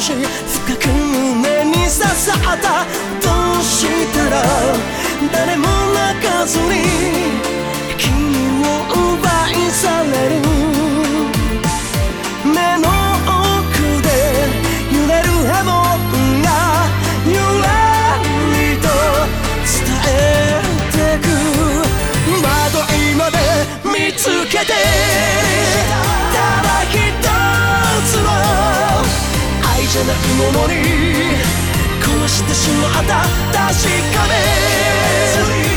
深く胸に刺さった。どうしたらじゃないものに壊してしまった確かめ。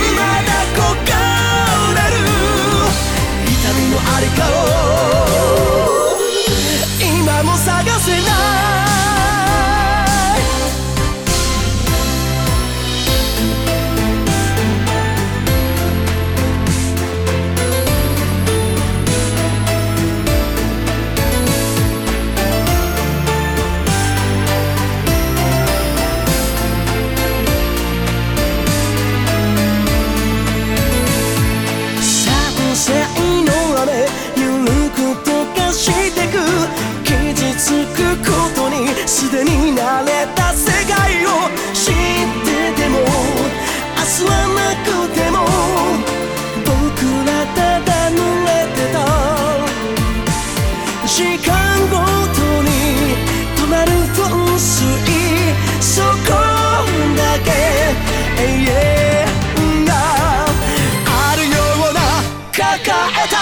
時間ごとに止まる噴水そこだけ永遠があるような抱えた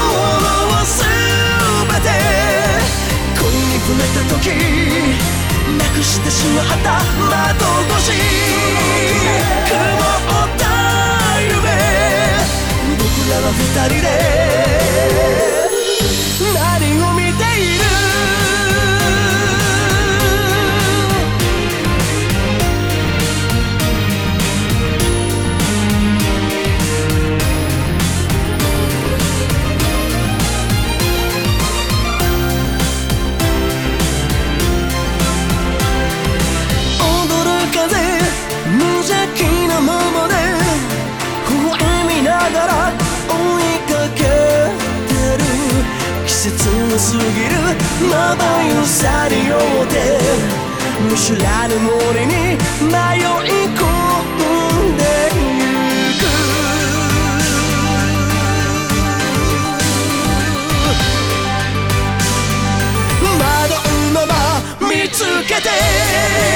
ものを全て恋に触れた時なくしてしまった窓越し節の過ぎるまばゆさによって見知らぬ森に迷い込んでゆく。窓のま見つけて。